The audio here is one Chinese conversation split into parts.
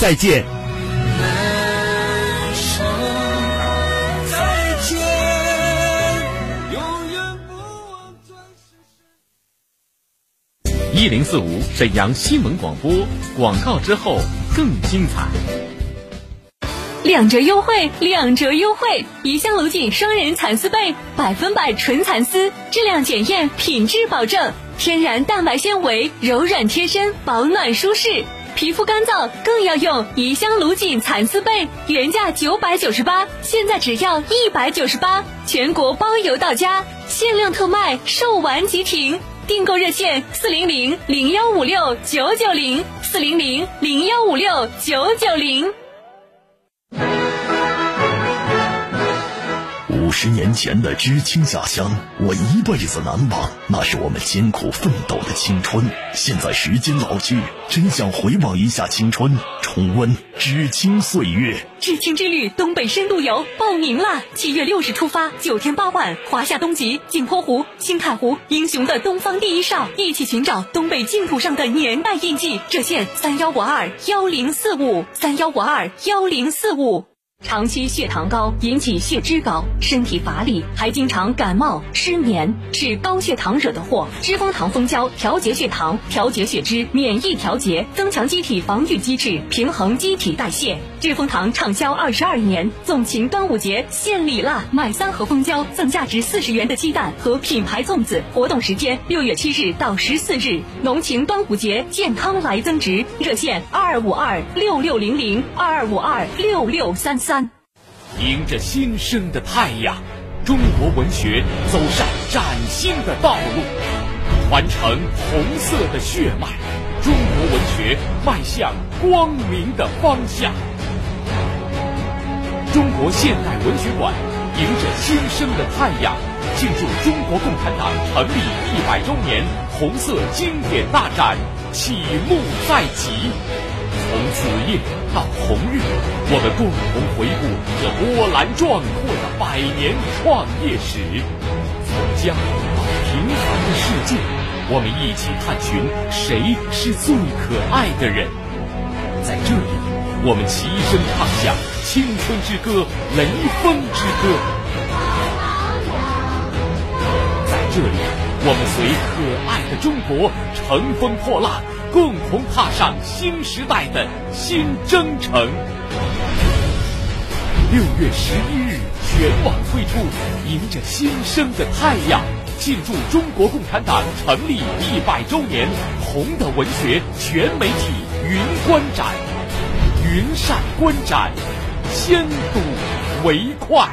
再见。一零四五沈阳新闻广播广告之后更精彩。两折优惠，两折优惠！怡香庐锦双人蚕丝被，百分百纯蚕丝，质量检验，品质保证，天然蛋白纤维，柔软贴身，保暖舒适。皮肤干燥更要用怡香庐锦蚕丝被，原价九百九十八，现在只要一百九十八，全国包邮到家，限量特卖，售完即停。订购热线：四零零零幺五六九九零，四零零零幺五六九九零。五十年前的知青下乡，我一辈子难忘。那是我们艰苦奋斗的青春。现在时间老去，真想回望一下青春，重温知青岁月。知青之旅东北深度游报名啦！七月六日出发，九天八晚，华夏东极、镜泊湖、新凯湖，英雄的东方第一哨，一起寻找东北净土上的年代印记。热线：三幺五二幺零四五，三幺五二幺零四五。长期血糖高引起血脂高，身体乏力，还经常感冒、失眠，是高血糖惹的祸。知蜂糖蜂胶调节血糖、调节血脂、免疫调节，增强机体防御机制，平衡机体代谢。知蜂糖畅销二十二年，纵情端午节献礼啦！买三盒蜂胶赠价值四十元的鸡蛋和品牌粽子。活动时间六月七日到十四日，浓情端午节，健康来增值。热线二二五二六六零零二二五二六六三三。三迎着新生的太阳，中国文学走上崭新的道路，传承红色的血脉，中国文学迈向光明的方向。中国现代文学馆迎着新生的太阳，庆祝中国共产党成立一百周年红色经典大展启幕在即。从子夜到红日，我们共同回顾这波澜壮阔的百年创业史。从家到平凡的世界，我们一起探寻谁是最可爱的人。在这里，我们齐声唱响青春之歌、雷锋之歌。在这里，我们随可爱的中国乘风破浪。共同踏上新时代的新征程。六月十一日，全网推出《迎着新生的太阳》，庆祝中国共产党成立一百周年红的文学全媒体云观展，云上观展，先睹为快。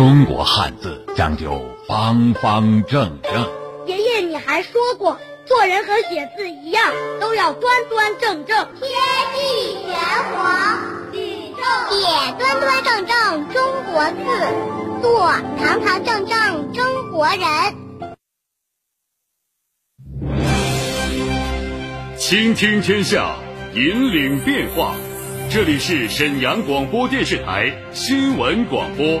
中国汉字讲究方方正正。爷爷，你还说过，做人和写字一样，都要端端正正。天地玄黄，宇宙也端端正正中国字，做堂堂正正中国人。倾听天下，引领变化。这里是沈阳广播电视台新闻广播。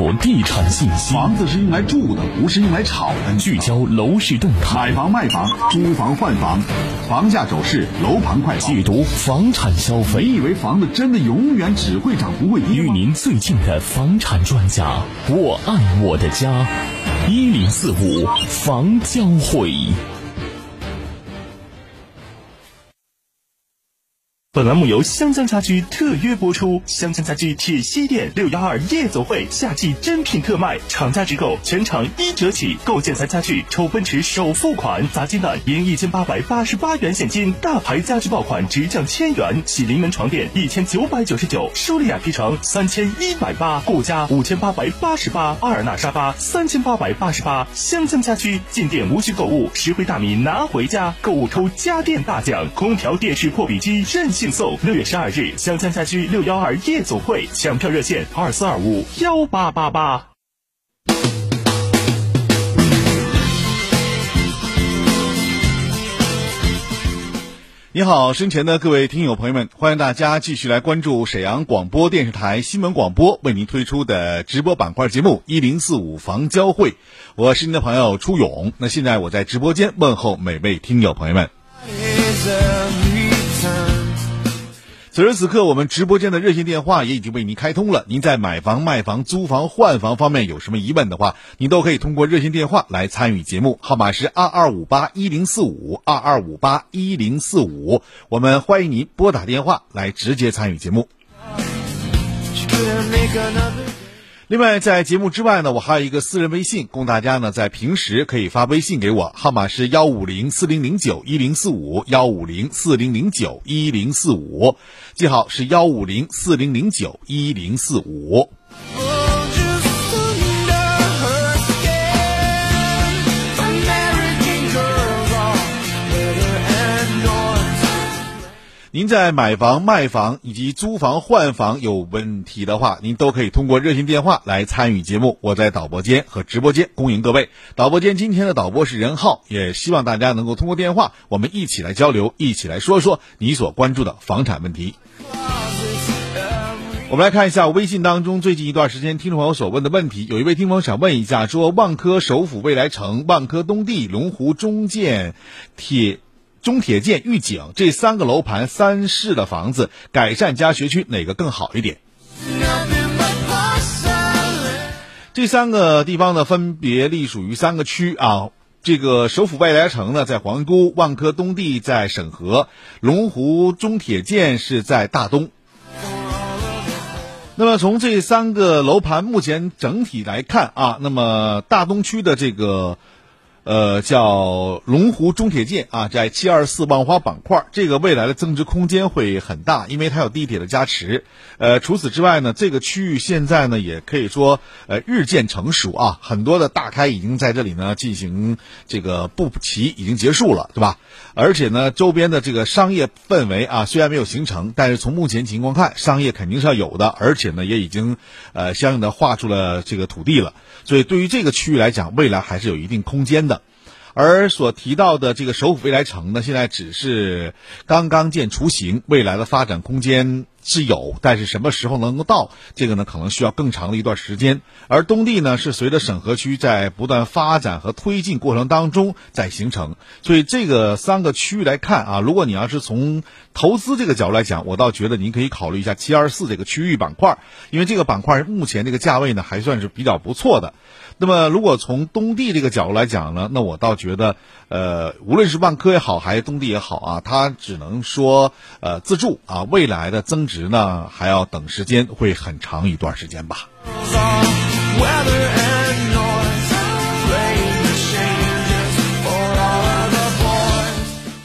主地产信息，房子是用来住的，不是用来炒的。聚焦楼市动态，买房卖房，租房换房，房价走势，楼盘快报，解读房产消费。你以为房子真的永远只会涨不会跌与您最近的房产专家，我爱我的家，一零四五房交会。本栏目由香江家居特约播出。香江家居铁西店六幺二夜总会夏季珍品特卖，厂家直购全场一折起，购建材家具抽奔驰首付款，砸金蛋赢一千八百八十八元现金，大牌家具爆款直降千元，喜临门床垫一千九百九十九，舒丽亚皮床三千一百八，顾家五千八百八十八，阿尔纳沙发三千八百八十八。香江家居进店无需购物，实惠大米拿回家，购物抽家电大奖，空调、电视、破壁机任。竞送六月十二日，湘江家居六幺二夜总会抢票热线二四二五幺八八八。你好，身前的各位听友朋友们，欢迎大家继续来关注沈阳广播电视台新闻广播为您推出的直播板块节目一零四五房交会，我是您的朋友初勇。那现在我在直播间问候每位听友朋友们。此时此刻，我们直播间的热线电话也已经为您开通了。您在买房、卖房、租房、换房方面有什么疑问的话，您都可以通过热线电话来参与节目，号码是二二五八一零四五二二五八一零四五。我们欢迎您拨打电话来直接参与节目。另外，在节目之外呢，我还有一个私人微信，供大家呢在平时可以发微信给我，号码是幺五零四零零九一零四五幺五零四零零九一零四五，记好是幺五零四零零九一零四五。您在买房、卖房以及租房、换房有问题的话，您都可以通过热线电话来参与节目。我在导播间和直播间恭迎各位。导播间今天的导播是任浩，也希望大家能够通过电话，我们一起来交流，一起来说说你所关注的房产问题。我们来看一下微信当中最近一段时间听众朋友所问的问题。有一位听众想问一下，说万科首府未来城、万科东地、龙湖中建、铁。中铁建、御景这三个楼盘三室的房子，改善加学区哪个更好一点？这三个地方呢，分别隶属于三个区啊。这个首府未来城呢，在皇姑；万科东地在沈河；龙湖中铁建是在大东。那么从这三个楼盘目前整体来看啊，那么大东区的这个。呃，叫龙湖中铁建啊，在七二四万花板块，这个未来的增值空间会很大，因为它有地铁的加持。呃，除此之外呢，这个区域现在呢，也可以说呃日渐成熟啊，很多的大开已经在这里呢进行这个布齐，已经结束了，对吧？而且呢，周边的这个商业氛围啊，虽然没有形成，但是从目前情况看，商业肯定是要有的，而且呢，也已经呃相应的划出了这个土地了。所以对于这个区域来讲，未来还是有一定空间的。而所提到的这个首府未来城呢，现在只是刚刚见雏形，未来的发展空间。是有，但是什么时候能够到这个呢？可能需要更长的一段时间。而东地呢，是随着沈河区在不断发展和推进过程当中在形成。所以这个三个区域来看啊，如果你要是从投资这个角度来讲，我倒觉得您可以考虑一下七二四这个区域板块，因为这个板块目前这个价位呢还算是比较不错的。那么如果从东地这个角度来讲呢，那我倒觉得，呃，无论是万科也好，还是东地也好啊，它只能说呃自住啊，未来的增。值呢还要等时间，会很长一段时间吧。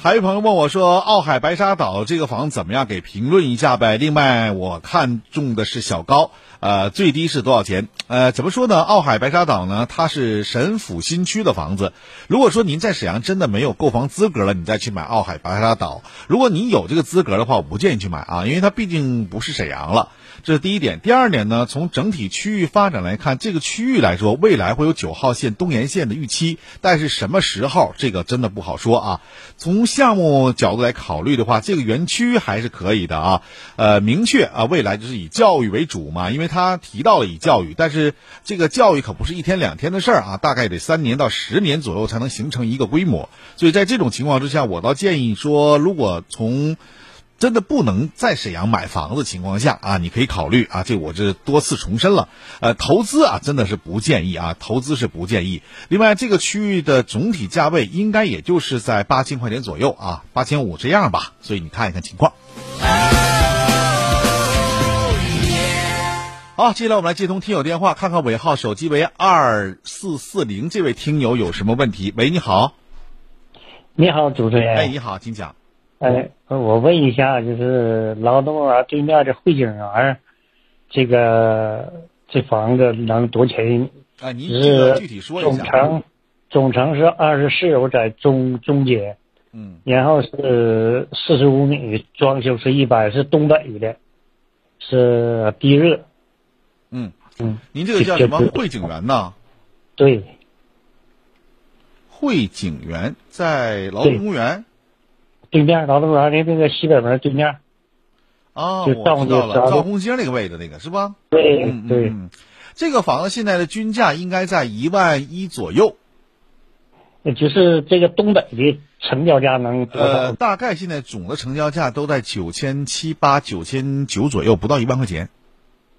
还有朋友问我说：“奥海白沙岛这个房怎么样？给评论一下呗。”另外，我看中的是小高，呃，最低是多少钱？呃，怎么说呢？奥海白沙岛呢，它是沈府新区的房子。如果说您在沈阳真的没有购房资格了，你再去买奥海白沙岛；如果你有这个资格的话，我不建议去买啊，因为它毕竟不是沈阳了。这是第一点，第二点呢？从整体区域发展来看，这个区域来说，未来会有九号线东延线的预期，但是什么时候，这个真的不好说啊。从项目角度来考虑的话，这个园区还是可以的啊。呃，明确啊，未来就是以教育为主嘛，因为他提到了以教育，但是这个教育可不是一天两天的事儿啊，大概得三年到十年左右才能形成一个规模。所以在这种情况之下，我倒建议说，如果从真的不能在沈阳买房子情况下啊，你可以考虑啊，这我这多次重申了，呃，投资啊真的是不建议啊，投资是不建议。另外，这个区域的总体价位应该也就是在八千块钱左右啊，八千五这样吧，所以你看一看情况。好，接下来我们来接通听友电话，看看尾号手机为二四四零这位听友有什么问题？喂，你好。你好，主持人。哎，你好，请讲。哎，我问一下，就是劳动公园对面的汇景园，这个这房子能多少钱？啊，您这个具体说一下。总成，总成是二十四，我在中中间。嗯。然后是四十五米，装修是一百，是东北的，是地热。嗯嗯，您这个叫什么汇景园呢？对，汇景园在劳动公园对面，劳动公园的那个西北门对面。哦，我知道了，赵红街那个位置那个是吧？对对，这个房子现在的均价应该在一万一左右。就是这个东北的成交价能多少？呃，大概现在总的成交价都在九千七八、九千九左右，不到一万块钱。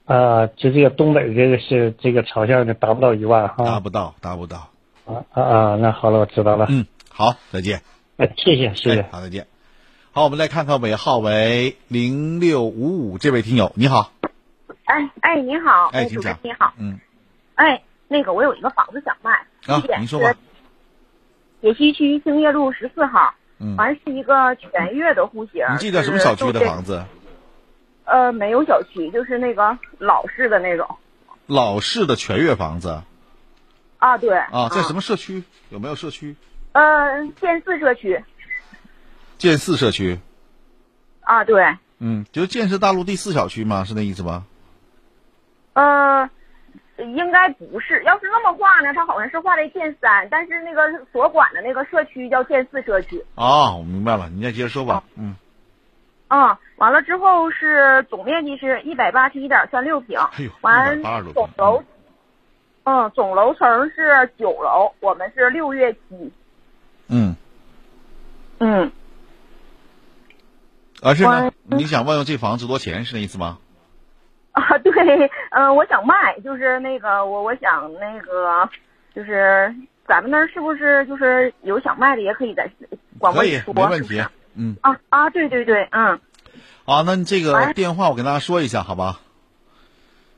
啊，就这个东北这个是这个朝向的达不到一万哈，达不到，达不到。啊啊啊！那好了，我知道了。嗯，好，再见。哎，谢谢，谢谢。好，再见。好，我们来看看尾号为零六五五这位听友，你好。哎哎，你好，哎，主持人。你好，嗯。哎，那个，我有一个房子想卖。啊，您说吧。铁西区兴业路十四号。嗯。完是一个全月的户型。你记得什么小区的房子？呃，没有小区，就是那个老式的那种。老式的全月房子。啊，对。啊，在什么社区？有没有社区？呃，建四社区。建四社区。啊，对。嗯，就是建设大陆第四小区吗？是那意思吧？呃，应该不是。要是那么画呢，它好像是画在建三，但是那个所管的那个社区叫建四社区。啊，我明白了，你再接着说吧。嗯。啊，完了之后是总面积是一百八十一点三六平，完总楼，嗯，总楼层是九楼，我们是六月期。嗯。嗯。啊，是呢？你想问问这房子多钱是那意思吗？啊，对，嗯，我想卖，就是那个我我想那个，就是咱们那儿是不是就是有想卖的也可以在广播里说，没问题。嗯啊啊对对对嗯，好，那你这个电话我跟大家说一下，好吧？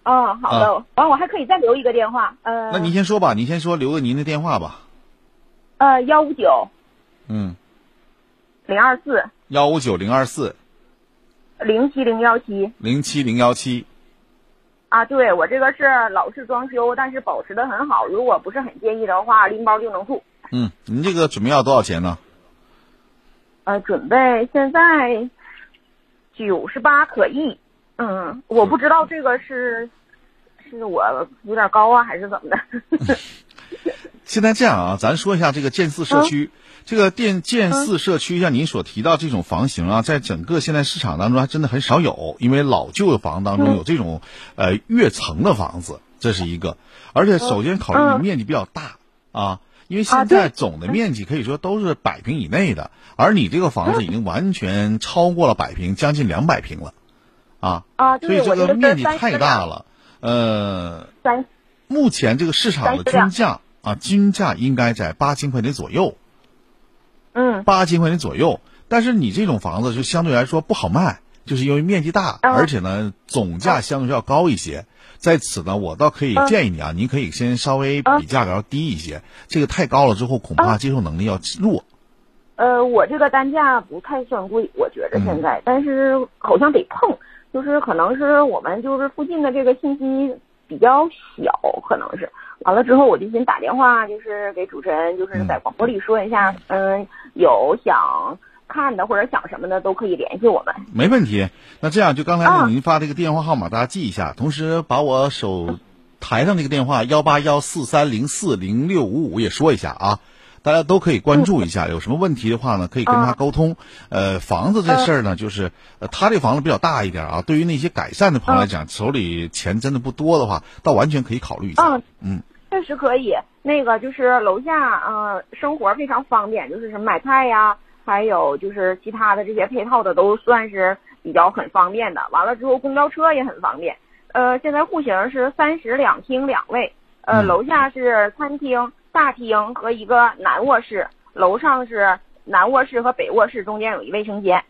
哦，好的，完我还可以再留一个电话，呃，那您先说吧，您先说留个您的电话吧。呃，幺五九，嗯，零二四，幺五九零二四，零七零幺七，零七零幺七。啊，对我这个是老式装修，但是保持的很好，如果不是很介意的话，拎包就能住。嗯，您这个准备要多少钱呢？呃，准备现在九十八可以，嗯，我不知道这个是是我有点高啊，还是怎么的？现在这样啊，咱说一下这个建四社区，这个电建四社区，像您所提到这种房型啊，在整个现在市场当中还真的很少有，因为老旧的房当中有这种呃跃层的房子，这是一个，而且首先考虑你面积比较大啊。因为现在总的面积可以说都是百平以内的，而你这个房子已经完全超过了百平，将近两百平了，啊，所以这个面积太大了。呃，目前这个市场的均价啊，均价应该在八千块钱左右。嗯，八千块钱左右，但是你这种房子就相对来说不好卖，就是因为面积大，而且呢总价相对要高一些。在此呢，我倒可以建议你啊，您可以先稍微比价格要低一些。这个太高了之后，恐怕接受能力要弱。呃，我这个单价不太算贵，我觉着现在，但是好像得碰，就是可能是我们就是附近的这个信息比较小，可能是。完了之后，我就先打电话，就是给主持人，就是在广播里说一下，嗯，有想。看的或者想什么的都可以联系我们，没问题。那这样就刚才您发这个电话号码，大家记一下，同时把我手台上那个电话幺八幺四三零四零六五五也说一下啊，大家都可以关注一下。有什么问题的话呢，可以跟他沟通。呃，房子这事儿呢，就是呃，他这房子比较大一点啊，对于那些改善的朋友来讲，手里钱真的不多的话，倒完全可以考虑一下。嗯，确实可以。那个就是楼下，嗯，生活非常方便，就是什么买菜呀。还有就是其他的这些配套的都算是比较很方便的。完了之后，公交车也很方便。呃，现在户型是三室两厅两卫，呃，楼下是餐厅、大厅和一个南卧室，楼上是南卧室和北卧室，中间有一卫生间，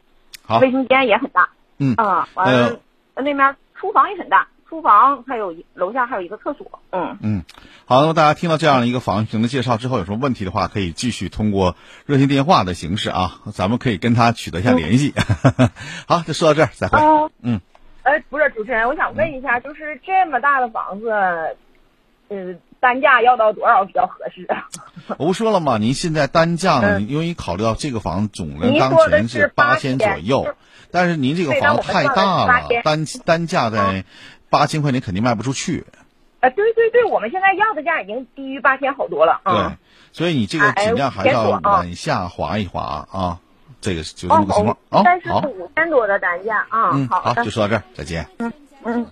好卫生间也很大。嗯啊，完了那面厨房也很大，厨房还有楼下还有一个厕所。嗯嗯，好，那么大家听到这样的一个房型的介绍之后，有什么问题的话，可以继续通过热线电话的形式啊，咱们可以跟他取得一下联系。好，就说到这儿，再会。嗯。哎，不是主持人，我想问一下，就是这么大的房子，呃，单价要到多少比较合适啊？我不说了吗？您现在单价呢？因为考虑到这个房总人当前是八千左右，但是您这个房子太大了，单单价在八千块钱肯定卖不出去。啊，对对对，我们现在要的价已经低于八千好多了啊。对，所以你这个尽量还是要往下滑一滑啊。这个就这么个情况啊，好，五千多的单价啊，嗯，好，就说到这儿，再见。嗯嗯，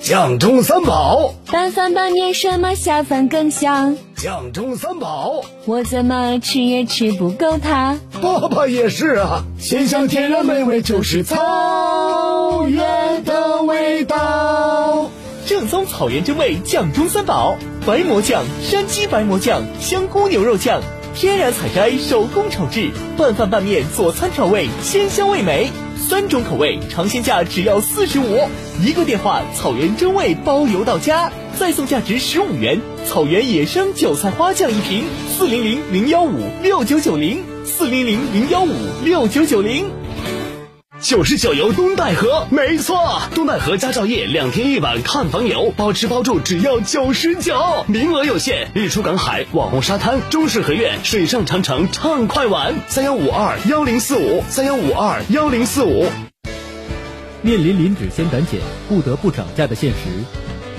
酱中三宝，拌饭拌面什么下饭更香？酱中三宝，我怎么吃也吃不够它。爸爸也是啊，鲜香天然美味就是草原的味道。正宗草原真味酱中三宝：白馍酱、山鸡白馍酱、香菇牛肉酱。天然采摘，手工炒制，拌饭拌面、佐餐调味，鲜香味美。三种口味，尝鲜价只要四十五。一个电话，草原真味包邮到家，再送价值十五元草原野生韭菜花酱一瓶。四零零零幺五六九九零，四零零零幺五六九九零。就是九游东戴河，没错，东戴河家兆业两天一晚看房游，包吃包住只要九十九，名额有限。日出赶海网红沙滩中式合院水上长城畅快玩，三幺五二幺零四五三幺五二幺零四五。面临磷脂酰胆碱不得不涨价的现实，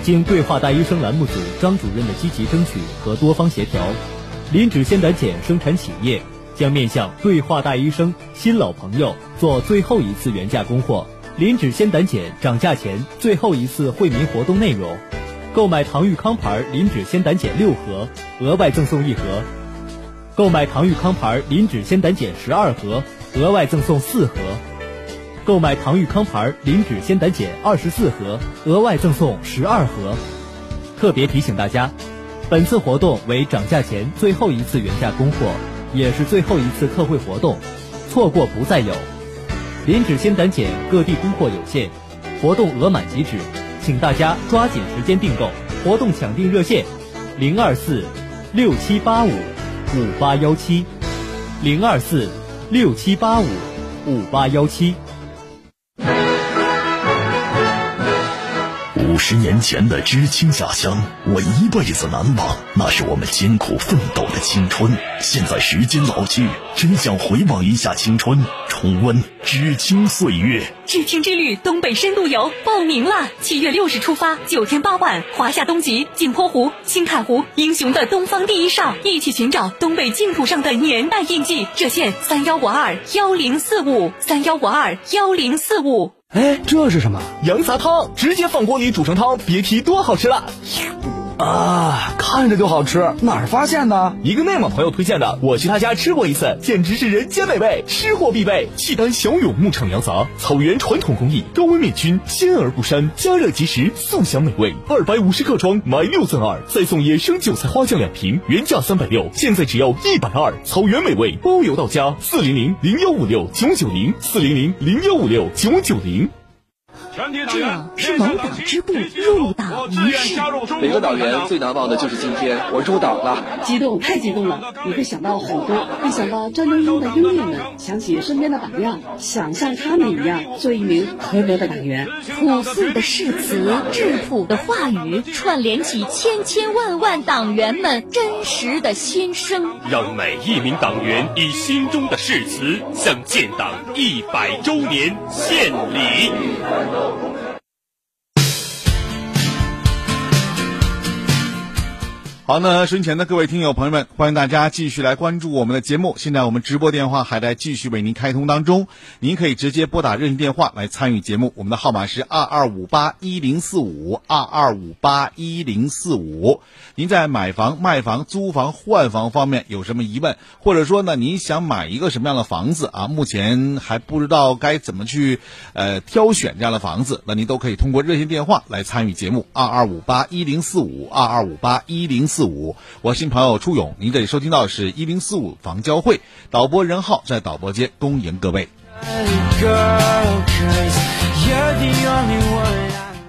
经对话大医生栏目组张主任的积极争取和多方协调，磷脂酰胆碱生产企业。将面向对话大医生新老朋友做最后一次原价供货，磷脂酰胆碱涨价前最后一次惠民活动内容：购买唐玉康牌磷脂酰胆碱六盒，额外赠送一盒；购买唐玉康牌磷脂酰胆碱十二盒，额外赠送四盒；购买唐玉康牌磷脂酰胆碱二十四盒，额外赠送十二盒。特别提醒大家，本次活动为涨价前最后一次原价供货。也是最后一次特惠活动，错过不再有。磷脂酰胆碱各地供货有限，活动额满即止，请大家抓紧时间订购。活动抢订热线：零二四六七八五五八幺七，零二四六七八五五八幺七。十年前的知青下乡，我一辈子难忘。那是我们艰苦奋斗的青春。现在时间老去，真想回望一下青春，重温知青岁月。知青之旅东北深度游报名了，七月六日出发，九天八晚，华夏东极、镜泊湖、新凯湖，英雄的东方第一哨，一起寻找东北净土上的年代印记。热线三幺五二幺零四五三幺五二幺零四五。哎，这是什么？羊杂汤，直接放锅里煮成汤，别提多好吃了。啊，看着就好吃，哪儿发现的？一个内蒙朋友推荐的，我去他家吃过一次，简直是人间美味，吃货必备。契丹小勇牧场羊杂，草原传统工艺，高温灭菌，鲜而不膻，加热即食，速享美味。二百五十克装，买六赠二，再送野生韭菜花酱两瓶，原价三百六，现在只要一百二。草原美味，包邮到家。四零零零幺五六九九零，四零零零幺五六九九零。这是某党支部入党仪式。每个党员最难忘的就是今天，我入党了。激动，太激动了！你会想到很多，会想到战争中的英烈们，想起身边的榜样，想像他们一样做一名合格的党员。朴素的誓词，质朴的话语，串联起千千万万党员们真实的心声。让每一名党员以心中的誓词，向建党一百周年献礼。 오. 好，那身前的各位听友朋友们，欢迎大家继续来关注我们的节目。现在我们直播电话还在继续为您开通当中，您可以直接拨打热线电话来参与节目，我们的号码是二二五八一零四五二二五八一零四五。您在买房、卖房、租房、换房方面有什么疑问，或者说呢，您想买一个什么样的房子啊？目前还不知道该怎么去呃挑选这样的房子，那您都可以通过热线电话来参与节目，二二五八一零四五二二五八一零。四五，我新朋友初勇，您这里收听到是一零四五房交会导播任浩在导播间恭迎各位。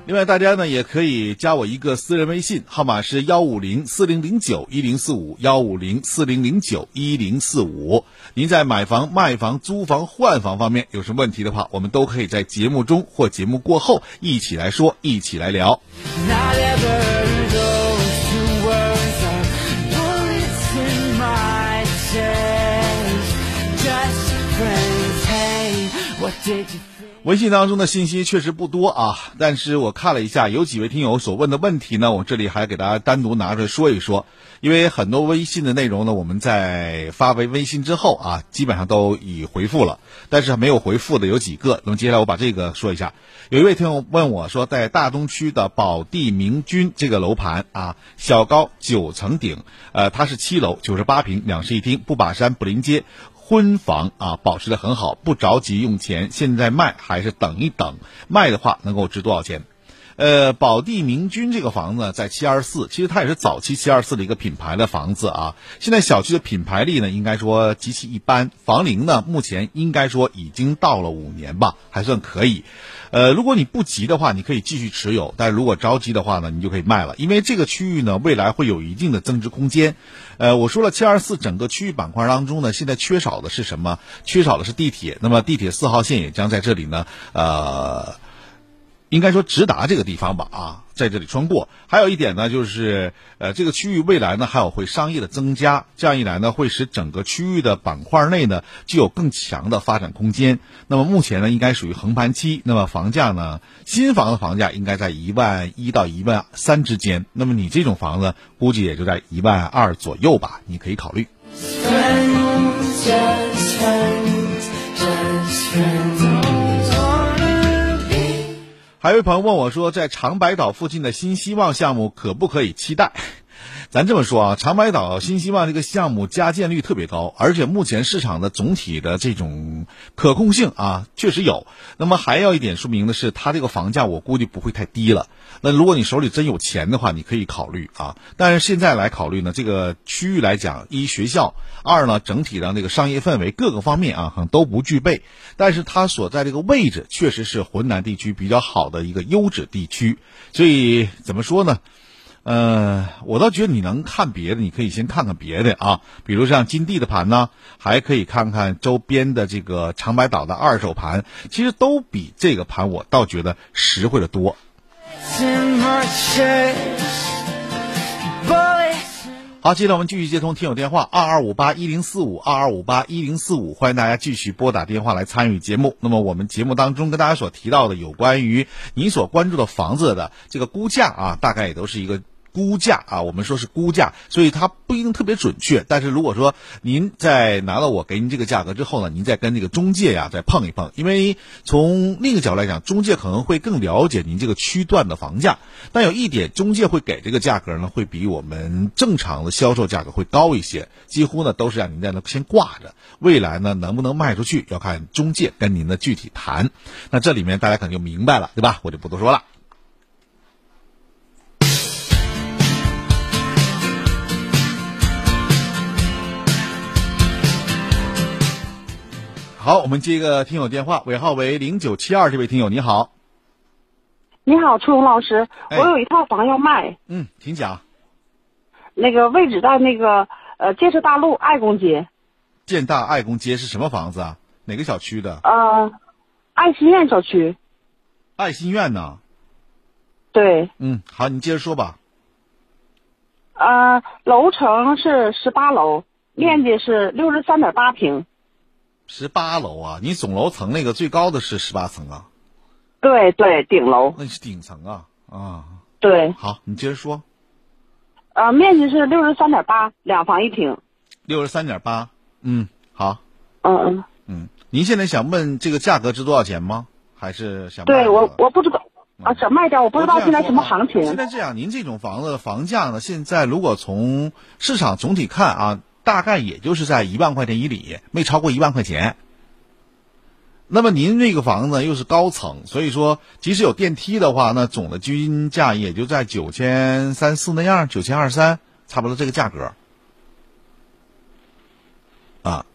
另外，大家呢也可以加我一个私人微信，号码是幺五零四零零九一零四五幺五零四零零九一零四五。您在买房、卖房、租房、换房方面有什么问题的话，我们都可以在节目中或节目过后一起来说，一起来聊。微信当中的信息确实不多啊，但是我看了一下，有几位听友所问的问题呢，我这里还给大家单独拿出来说一说。因为很多微信的内容呢，我们在发微微信之后啊，基本上都已回复了，但是没有回复的有几个。那么接下来我把这个说一下。有一位听友问我说，在大东区的宝地明君这个楼盘啊，小高九层顶，呃，它是七楼，九十八平，两室一厅，不把山不临街。婚房啊，保持的很好，不着急用钱，现在卖还是等一等，卖的话能够值多少钱？呃，宝地明君这个房子在七二四，其实它也是早期七二四的一个品牌的房子啊。现在小区的品牌力呢，应该说极其一般，房龄呢目前应该说已经到了五年吧，还算可以。呃，如果你不急的话，你可以继续持有；但如果着急的话呢，你就可以卖了，因为这个区域呢，未来会有一定的增值空间。呃，我说了，七二四整个区域板块当中呢，现在缺少的是什么？缺少的是地铁。那么地铁四号线也将在这里呢，呃。应该说直达这个地方吧，啊，在这里穿过。还有一点呢，就是呃，这个区域未来呢还有会商业的增加，这样一来呢，会使整个区域的板块内呢具有更强的发展空间。那么目前呢，应该属于横盘期。那么房价呢，新房的房价应该在一万一到一万三之间。那么你这种房子估计也就在一万二左右吧，你可以考虑。还有一朋友问我说，在长白岛附近的新希望项目可不可以期待？咱这么说啊，长白岛新希望这个项目加建率特别高，而且目前市场的总体的这种可控性啊，确实有。那么还要一点说明的是，它这个房价我估计不会太低了。那如果你手里真有钱的话，你可以考虑啊。但是现在来考虑呢，这个区域来讲，一学校，二呢整体的那个商业氛围各个方面啊，可能都不具备。但是它所在这个位置确实是浑南地区比较好的一个优质地区，所以怎么说呢？呃，我倒觉得你能看别的，你可以先看看别的啊，比如像金地的盘呢，还可以看看周边的这个长白岛的二手盘，其实都比这个盘我倒觉得实惠的多。好，接着我们继续接通听友电话，二二五八一零四五，二二五八一零四五，欢迎大家继续拨打电话来参与节目。那么我们节目当中跟大家所提到的有关于你所关注的房子的这个估价啊，大概也都是一个。估价啊，我们说是估价，所以它不一定特别准确。但是如果说您在拿到我给您这个价格之后呢，您再跟那个中介呀再碰一碰，因为从另一个角度来讲，中介可能会更了解您这个区段的房价。但有一点，中介会给这个价格呢，会比我们正常的销售价格会高一些，几乎呢都是让您在那先挂着。未来呢能不能卖出去，要看中介跟您的具体谈。那这里面大家可能就明白了，对吧？我就不多说了。好，我们接一个听友电话，尾号为零九七二，这位听友你好。你好，初荣老师，我有一套房要卖。嗯，请讲。那个位置在那个呃建设大路爱工街。建大爱工街是什么房子啊？哪个小区的？呃，爱心苑小区。爱心苑呢？对。嗯，好，你接着说吧。呃，楼层是十八楼，面积是六十三点八平。十八楼啊，你总楼层那个最高的是十八层啊？对对，顶楼。那你是顶层啊啊。对。好，你接着说。呃，面积是六十三点八，两房一厅。六十三点八，嗯，好。嗯嗯。嗯，您现在想问这个价格值多少钱吗？还是想？对我我不知道啊，想卖掉，我不知道现在什么行情。现在这样，您这种房子的房价呢？现在如果从市场总体看啊。大概也就是在一万块钱以里，没超过一万块钱。那么您这个房子又是高层，所以说即使有电梯的话，那总的均价也就在九千三四那样，九千二三，差不多这个价格。啊，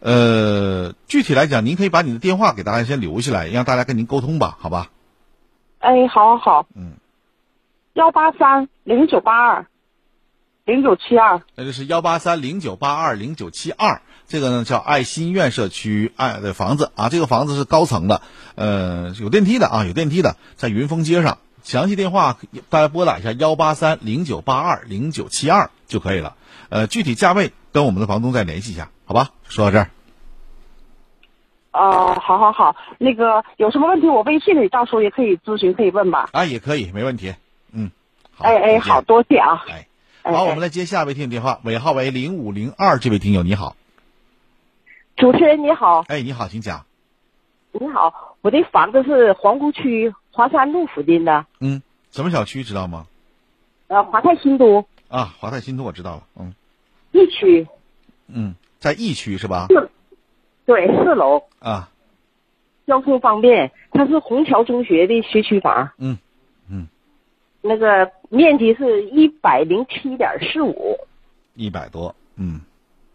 呃，具体来讲，您可以把你的电话给大家先留下来，让大家跟您沟通吧，好吧？哎，好好好，嗯，幺八三零九八二零九七二，那就是幺八三零九八二零九七二。这个呢叫爱心苑社区爱的房子啊，这个房子是高层的，呃，有电梯的啊，有电梯的，在云峰街上。详细电话大家拨打一下幺八三零九八二零九七二就可以了。呃，具体价位跟我们的房东再联系一下，好吧？说到这儿。哦，好好好，那个有什么问题我微信里到时候也可以咨询，可以问吧？啊，也可以，没问题。嗯，哎哎，好多谢啊。哎，好，我们来接下一位听友电话，尾号为零五零二，这位听友你好。主持人你好。哎，你好，请讲。你好，我的房子是皇姑区华山路附近的。嗯，什么小区知道吗？呃，华泰新都。啊，华泰新都我知道了。嗯。一区。嗯，在一区是吧？四。对，四楼。啊。交通方便，它是虹桥中学的学区房。嗯。嗯。那个面积是一百零七点四五。一百多，嗯。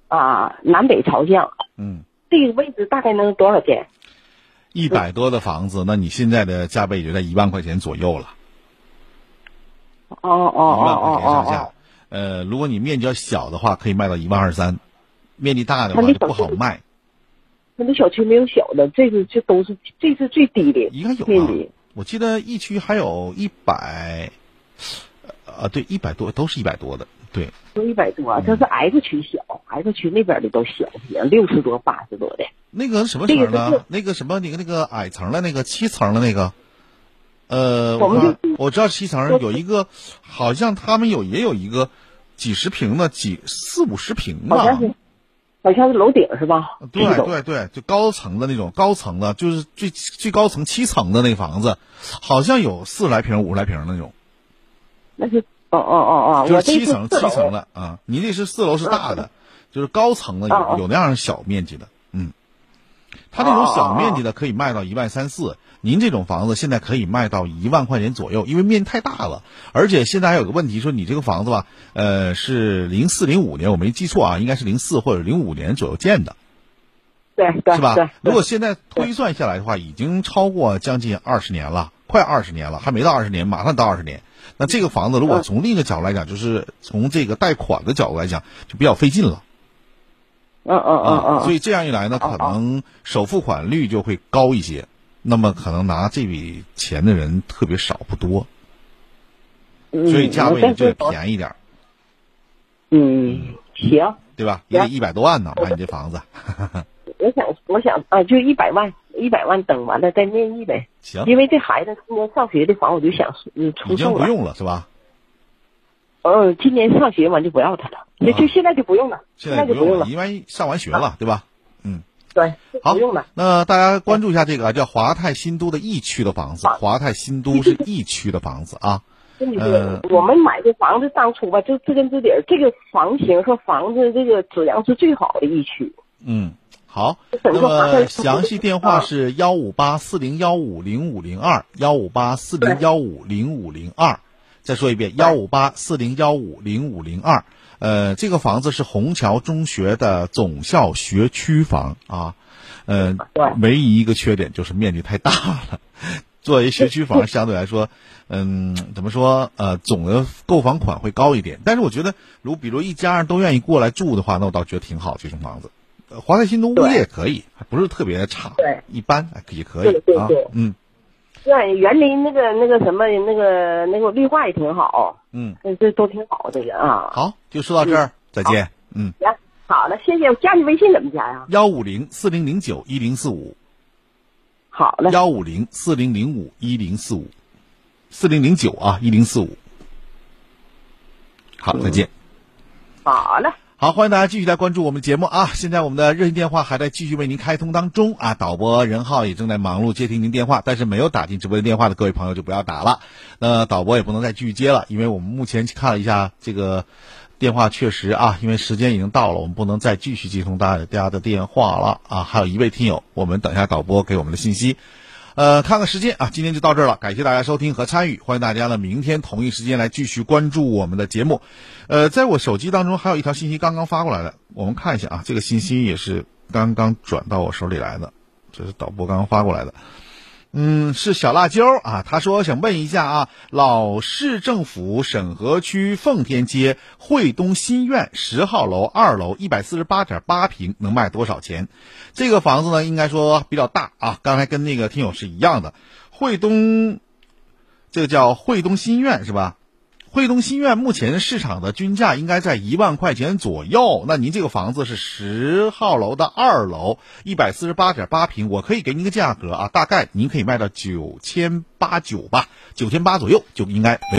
啊，南北朝向。嗯。这个位置大概能多少钱？一百多的房子，那你现在的价位也就在一万块钱左右了。哦哦哦一万块钱上哦下。呃，如果你面积要小的话，可以卖到一万二三；面积大的话就不好卖。那那小区没有小的，这个这都是这是最低的。应该有面积。我记得一区还有一百，啊，对，一百多都是一百多的，对。都一百多，这是 X 区小，X 区那边的都小些，六十多、八十多的。那个什么层呢？那个什么，那个那个矮层的那个七层的那个，呃，我看我知道七层有一个，好像他们有也有一个几十平的，几四五十平吧。好像是，好像是楼顶是吧？对对对，就高层的那种高层的，就是最最高层七层的那个房子，好像有四十来平、五十来平那种。那是哦哦哦哦，就是七层七层的啊，你那是四楼是大的，就是高层的有有那样小面积的，嗯。他那种小面积的可以卖到一万三四，您这种房子现在可以卖到一万块钱左右，因为面积太大了，而且现在还有个问题，说你这个房子吧，呃，是零四零五年，我没记错啊，应该是零四或者零五年左右建的，对对是吧对？如果现在推算下来的话，已经超过将近二十年了，快二十年了，还没到二十年，马上到二十年。那这个房子如果从另一个角度来讲，就是从这个贷款的角度来讲，就比较费劲了。嗯嗯嗯嗯，所以这样一来呢，可能首付款率就会高一些，那么可能拿这笔钱的人特别少，不多，嗯所以价位就得便宜点儿，嗯，行，对吧？也得一百多万呢，买你这房子。我想我想啊，就一百万，一百万等完了再面议呗。行，因为这孩子今年上学的房，我就想嗯出售了。已经不用了是吧？呃，今年上学完就不要他了，那就现在就不用了，现在就不用了，因为上完学了，对吧？嗯，对，好不用了。那大家关注一下这个啊叫华泰新都的 E 区的房子，华泰新都 是 E 区的房子啊。呃，我们买这房子当初吧，就知根知底儿，这个房型和房子这个质量是最好的一区。嗯，好。那么详细电话是幺五八四零幺五零五零二，幺五八四零幺五零五零二。再说一遍，幺五八四零幺五零五零二。呃，这个房子是虹桥中学的总校学区房啊。呃，唯一一个缺点就是面积太大了。作为学区房，相对来说，嗯，怎么说？呃，总的购房款会高一点。但是我觉得，如比如一家人都愿意过来住的话，那我倒觉得挺好。这种房子，呃华泰新都物业也可以，还不是特别差，对，一般也可以啊。嗯，对，园林那个那个什么那个那个绿化也挺好，嗯，这都挺好这个啊。好，就说到这儿，再见。嗯，行，好了，谢谢。我加你微信怎么加呀？幺五零四零零九一零四五。好嘞。幺五零四零零五一零四五，四零零九啊一零四五。好，再见。好嘞。好，欢迎大家继续来关注我们节目啊！现在我们的热线电话还在继续为您开通当中啊，导播任浩也正在忙碌接听您电话，但是没有打进直播间电话的各位朋友就不要打了，那导播也不能再继续接了，因为我们目前看了一下这个电话，确实啊，因为时间已经到了，我们不能再继续接通大家的电话了啊！还有一位听友，我们等一下导播给我们的信息。呃，看看时间啊，今天就到这儿了，感谢大家收听和参与，欢迎大家呢明天同一时间来继续关注我们的节目。呃，在我手机当中还有一条信息刚刚发过来的，我们看一下啊，这个信息也是刚刚转到我手里来的，这是导播刚刚发过来的。嗯，是小辣椒啊，他说想问一下啊，老市政府沈河区奉天街惠东新苑十号楼二楼一百四十八点八平能卖多少钱？这个房子呢，应该说比较大啊，刚才跟那个听友是一样的，惠东，这个叫惠东新苑是吧？惠东新苑目前市场的均价应该在一万块钱左右。那您这个房子是十号楼的二楼，一百四十八点八平，我可以给您个价格啊，大概您可以卖到九千八九吧，九千八左右就应该没。